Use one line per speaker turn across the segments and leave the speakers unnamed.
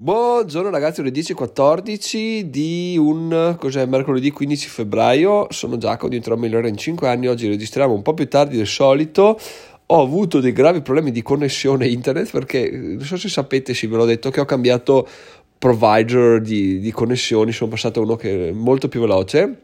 Buongiorno ragazzi, ore 10.14 di un cos'è, mercoledì 15 febbraio. Sono Giacomo, diventerò migliore in 5 anni. Oggi registriamo un po' più tardi del solito. Ho avuto dei gravi problemi di connessione internet perché non so se sapete, sì, ve l'ho detto che ho cambiato provider di, di connessioni. Sono passato a uno che è molto più veloce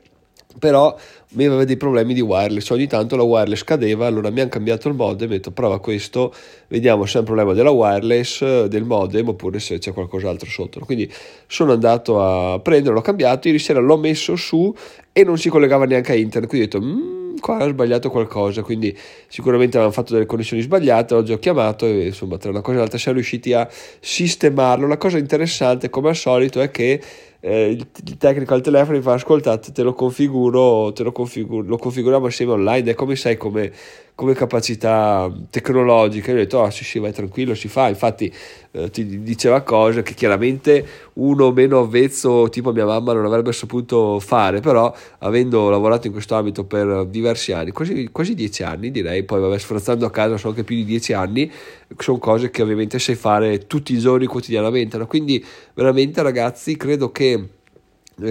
però mi aveva dei problemi di wireless, ogni tanto la wireless cadeva, allora mi hanno cambiato il modem, ho detto prova questo, vediamo se è un problema della wireless, del modem oppure se c'è qualcos'altro sotto. Quindi sono andato a prenderlo, l'ho cambiato, ieri sera l'ho messo su e non si collegava neanche a internet, quindi ho detto mmm, qua ho sbagliato qualcosa, quindi sicuramente avevano fatto delle connessioni sbagliate, oggi ho chiamato e insomma tra una cosa e l'altra siamo riusciti a sistemarlo. La cosa interessante come al solito è che eh, il, il, tecnico al telefono mi fa ascoltate te lo configuro, te lo, configuro, lo configuriamo assieme online è come sai come, come capacità tecnologica io ho detto oh sì sì vai tranquillo si fa infatti eh, ti diceva cose che chiaramente uno meno avvezzo tipo mia mamma non avrebbe saputo fare però avendo lavorato in questo ambito per diversi anni quasi, quasi dieci anni direi poi vabbè sforzando a casa sono anche più di dieci anni sono cose che ovviamente sai fare tutti i giorni quotidianamente no? quindi veramente ragazzi credo che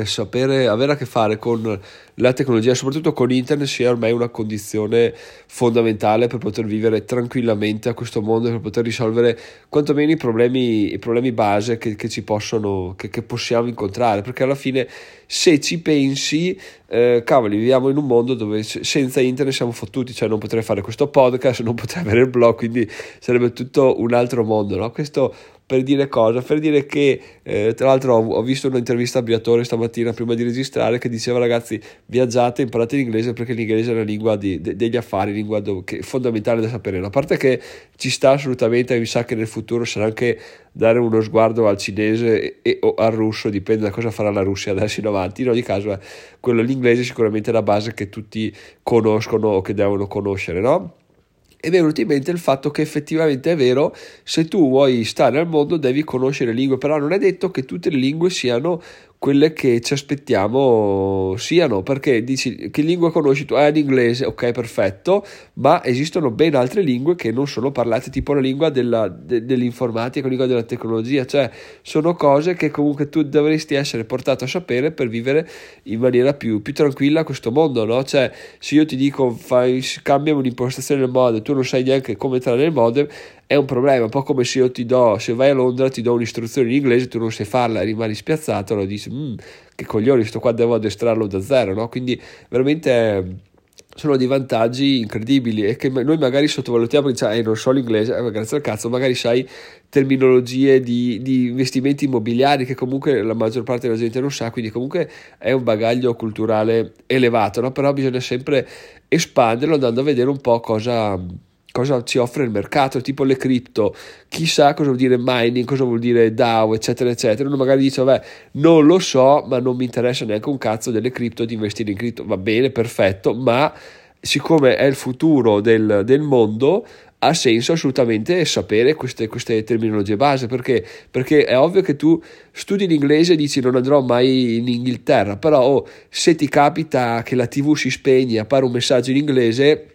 sapere, avere a che fare con la tecnologia, soprattutto con internet, sia ormai una condizione fondamentale per poter vivere tranquillamente a questo mondo, per poter risolvere quantomeno i problemi, i problemi base che, che ci possono, che, che, possiamo incontrare, perché alla fine se ci pensi, eh, cavoli, viviamo in un mondo dove senza internet siamo fottuti, cioè non potrei fare questo podcast, non potrei avere il blog, quindi sarebbe tutto un altro mondo, no? Questo per dire cosa? Per dire che, eh, tra l'altro, ho, visto un'intervista a Briatore stamattina prima di registrare che diceva ragazzi viaggiate, imparate l'inglese perché l'inglese è la lingua di, de, degli affari, lingua do, che è fondamentale da sapere. A parte che ci sta assolutamente, mi sa che nel futuro sarà anche dare uno sguardo al cinese e, o al russo, dipende da cosa farà la Russia adesso in avanti. In ogni caso, eh, quello l'inglese sicuramente è la base che tutti conoscono o che devono conoscere, no? e mi è venuto in mente il fatto che effettivamente è vero, se tu vuoi stare al mondo devi conoscere lingue, però non è detto che tutte le lingue siano quelle che ci aspettiamo siano, perché dici che lingua conosci tu? Ah, l'inglese, ok, perfetto, ma esistono ben altre lingue che non sono parlate, tipo la lingua della, de, dell'informatica, la lingua della tecnologia, cioè sono cose che comunque tu dovresti essere portato a sapere per vivere in maniera più, più tranquilla questo mondo, no? Cioè, se io ti dico fai, cambia un'impostazione del modem, tu non sai neanche come entrare nel modem, è un problema, un po' come se io ti do, se vai a Londra ti do un'istruzione in inglese, tu non sai farla, rimani spiazzato, lo dici, mm, che coglioni, sto qua devo addestrarlo da zero, no? Quindi veramente sono dei vantaggi incredibili e che noi magari sottovalutiamo diciamo, eh, non so l'inglese, eh, grazie al cazzo, magari sai terminologie di, di, investimenti immobiliari che comunque la maggior parte della gente non sa, quindi comunque è un bagaglio culturale elevato, no? però bisogna sempre espanderlo andando a vedere un po' cosa cosa ci offre il mercato, tipo le cripto, chissà cosa vuol dire mining, cosa vuol dire DAO, eccetera, eccetera. Uno magari dice, vabbè, non lo so, ma non mi interessa neanche un cazzo delle cripto, di investire in cripto, va bene, perfetto, ma siccome è il futuro del, del mondo, ha senso assolutamente sapere queste, queste terminologie base perché? perché è ovvio che tu studi l'inglese e dici non andrò mai in Inghilterra però oh, se ti capita che la tv si spegne e appare un messaggio in inglese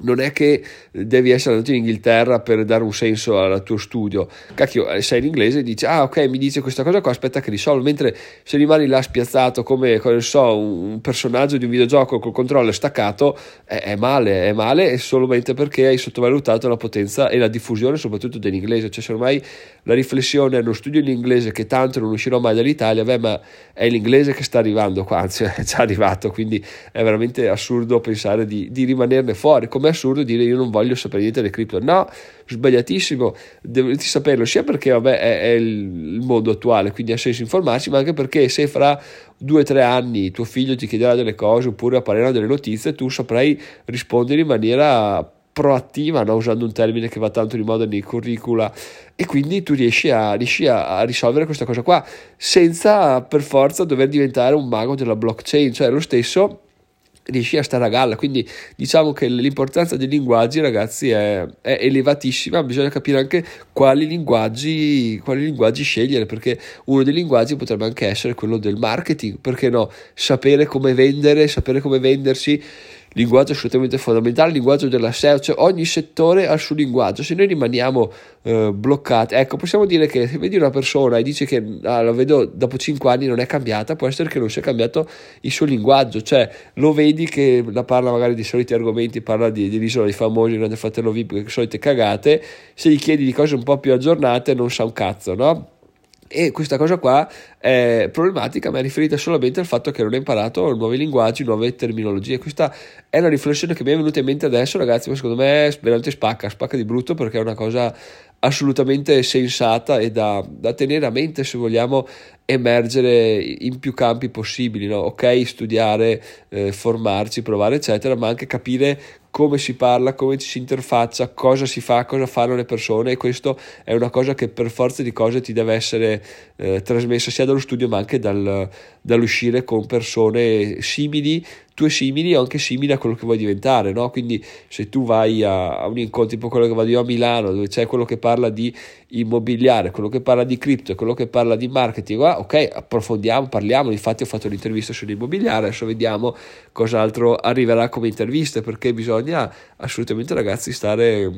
non è che devi essere andato in Inghilterra per dare un senso al tuo studio. Cacchio, eh, sei in inglese e dici, ah ok, mi dice questa cosa qua, aspetta che risolvo. Mentre se rimani là spiazzato come, come so, un personaggio di un videogioco col controllo staccato, è, è, male, è male solamente perché hai sottovalutato la potenza e la diffusione soprattutto dell'inglese. Cioè se ormai la riflessione è non studio l'inglese che tanto non uscirò mai dall'Italia, beh ma è l'inglese che sta arrivando qua, anzi è già arrivato, quindi è veramente assurdo pensare di, di rimanerne fuori. Come è assurdo dire io non voglio sapere niente delle cripto. No, sbagliatissimo, dovresti saperlo sia perché vabbè, è, è, il mondo attuale, quindi ha senso informarsi, ma anche perché se fra due o tre anni tuo figlio ti chiederà delle cose oppure apparirà delle notizie, tu saprai rispondere in maniera proattiva, no? usando un termine che va tanto di moda nei curricula, e quindi tu riesci, a, riesci a, a, risolvere questa cosa qua senza per forza dover diventare un mago della blockchain, cioè lo stesso riesci a stare a galla. Quindi diciamo che l'importanza dei linguaggi, ragazzi, è, è elevatissima. Bisogna capire anche quali linguaggi, quali linguaggi scegliere, perché uno dei linguaggi potrebbe anche essere quello del marketing. Perché no? Sapere come vendere, sapere come vendersi linguaggio assolutamente fondamentale, il linguaggio della cioè ogni settore ha il suo linguaggio, se noi rimaniamo eh, bloccati, ecco, possiamo dire che se vedi una persona e dici che ah, la vedo dopo 5 anni non è cambiata, può essere che non sia cambiato il suo linguaggio, cioè lo vedi che la parla magari di soliti argomenti, parla di, dell'isola dei famosi, grande fratello VIP, solite cagate, se gli chiedi di cose un po' più aggiornate non sa un cazzo, no? E questa cosa qua è problematica, ma è riferita solamente al fatto che non ha imparato nuovi linguaggi, nuove terminologie. Questa è una riflessione che mi è venuta in mente adesso, ragazzi, ma secondo me veramente spacca, spacca di brutto perché è una cosa assolutamente sensata e da, da tenere a mente se vogliamo emergere in più campi possibili, no? ok studiare, eh, formarci, provare eccetera, ma anche capire come si parla, come ci si interfaccia, cosa si fa, cosa fanno le persone e questo è una cosa che per forza di cose ti deve essere eh, trasmessa sia dallo studio ma anche dal, dall'uscire con persone simili, tue simili o anche simili a quello che vuoi diventare, no? quindi se tu vai a, a un incontro tipo quello che vado io a Milano dove c'è quello che parla di immobiliare, quello che parla di cripto e quello che parla di marketing, ah, ok approfondiamo, parliamo, infatti ho fatto l'intervista sull'immobiliare, adesso vediamo cos'altro arriverà come interviste perché bisogna assolutamente ragazzi stare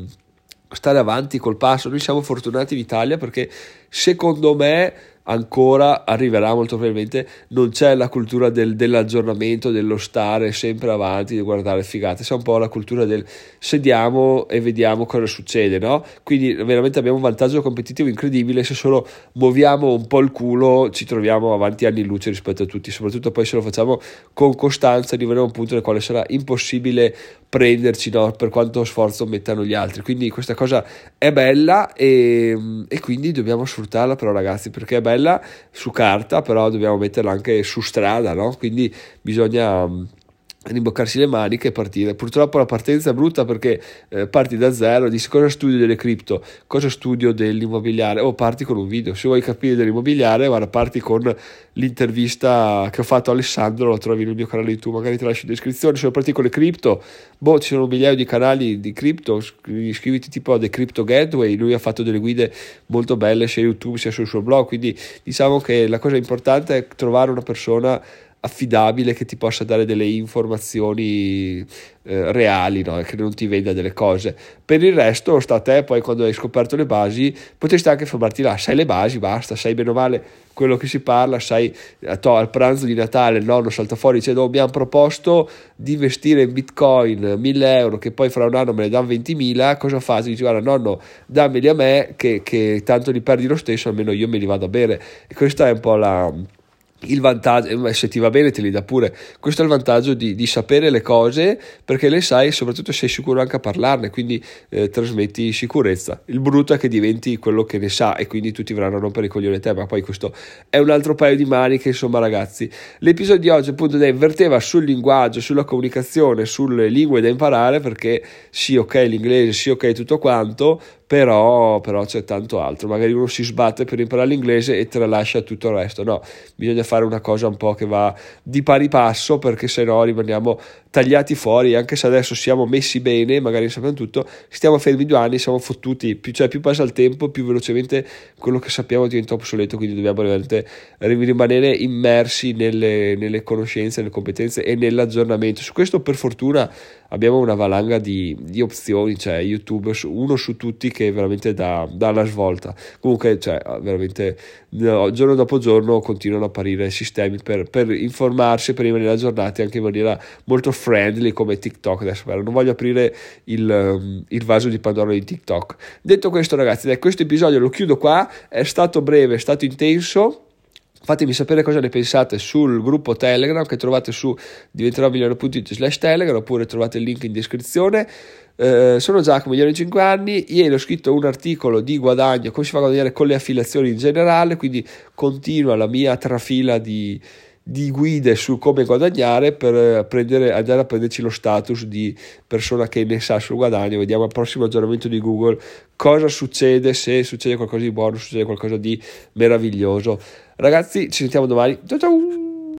stare avanti col passo. Noi siamo fortunati in Italia perché secondo me ancora arriverà molto probabilmente. Non c'è la cultura del, dell'aggiornamento dello stare sempre avanti di guardare figate. C'è un po' la cultura del sediamo e vediamo cosa succede no? quindi veramente abbiamo un vantaggio competitivo incredibile. Se solo muoviamo un po' il culo ci troviamo avanti anni in luce rispetto a tutti. Soprattutto poi se lo facciamo con costanza arriveremo a un punto nel quale sarà impossibile prenderci no? per quanto sforzo mettano gli altri. Quindi questa cosa è bella e, e quindi dobbiamo sfruttarla però ragazzi perché è bella bella su carta, però dobbiamo metterla anche su strada, no? Quindi bisogna rimboccarsi le maniche e partire. Purtroppo la partenza è brutta perché eh, parti da zero, dici cosa studio delle cripto, cosa studio dell'immobiliare, o parti con un video. Se vuoi capire dell'immobiliare, guarda, parti con l'intervista che ho fatto a Alessandro, lo trovi nel mio canale YouTube, magari ti lascio in descrizione. Se partire con le cripto, boh, ci sono un migliaio di canali di cripto, iscriviti tipo a The Crypto Gateway, lui ha fatto delle guide molto belle sia YouTube sia sul suo blog, quindi diciamo che la cosa importante è trovare una persona affidabile che ti possa dare delle informazioni eh, reali, no? che non ti venda delle cose. Per il resto, sta a te, poi quando hai scoperto le basi, potresti anche fermarti là, sai le basi, basta, sai bene o male quello che si parla, sai, eh, to, al pranzo di Natale il nonno salta fuori e dice no, mi hanno proposto di investire in bitcoin 1000 euro che poi fra un anno me ne danno 20.000, cosa fai? Dici guarda nonno dammeli a me che, che tanto li perdi lo stesso, almeno io me li vado a bere. E questa è un po' la il vantaggio, eh, se ti va bene te li dà pure, questo è il vantaggio di, di, sapere le cose perché le sai e soprattutto sei sicuro anche a parlarne, quindi eh, trasmetti sicurezza. Il brutto è che diventi quello che ne sa e quindi tutti verranno a rompere i coglioni te, ma poi questo è un altro paio di maniche, insomma ragazzi. L'episodio di oggi appunto inverteva sul linguaggio, sulla comunicazione, sulle lingue da imparare perché sì ok l'inglese, sì ok tutto quanto, però, però, c'è tanto altro. Magari uno si sbatte per imparare l'inglese e tralascia tutto il resto. No, bisogna fare una cosa un po' che va di pari passo perché se no rimaniamo tagliati fuori. Anche se adesso siamo messi bene, magari sappiamo tutto, stiamo fermi due anni, siamo fottuti. Più, cioè, più passa il tempo, più velocemente quello che sappiamo diventa obsoleto. Quindi dobbiamo veramente rimanere immersi nelle, nelle conoscenze, nelle competenze e nell'aggiornamento. Su questo, per fortuna, abbiamo una valanga di, di opzioni, cioè YouTube, uno su tutti che veramente dà, dà la svolta. Comunque, cioè, veramente no, giorno dopo giorno continuano ad apparire sistemi per, per informarsi, per rimanere aggiornati anche in maniera molto friendly come TikTok. Adesso non voglio aprire il, um, il vaso di Pandora di TikTok. Detto questo, ragazzi, dai, questo episodio lo chiudo qua. È stato breve, è stato intenso Fatemi sapere cosa ne pensate sul gruppo Telegram che trovate su diventerò.it slash Telegram oppure trovate il link in descrizione. Eh, sono Giacomo, gli ho 5 anni, ieri ho scritto un articolo di guadagno, come si fa a guadagnare con le affiliazioni in generale, quindi continua la mia trafila di, di guide su come guadagnare per prendere, andare a prenderci lo status di persona che ne sa sul guadagno. Vediamo al prossimo aggiornamento di Google cosa succede, se succede qualcosa di buono, succede qualcosa di meraviglioso. Ragazzi, ci sentiamo domani. Ciao ciao!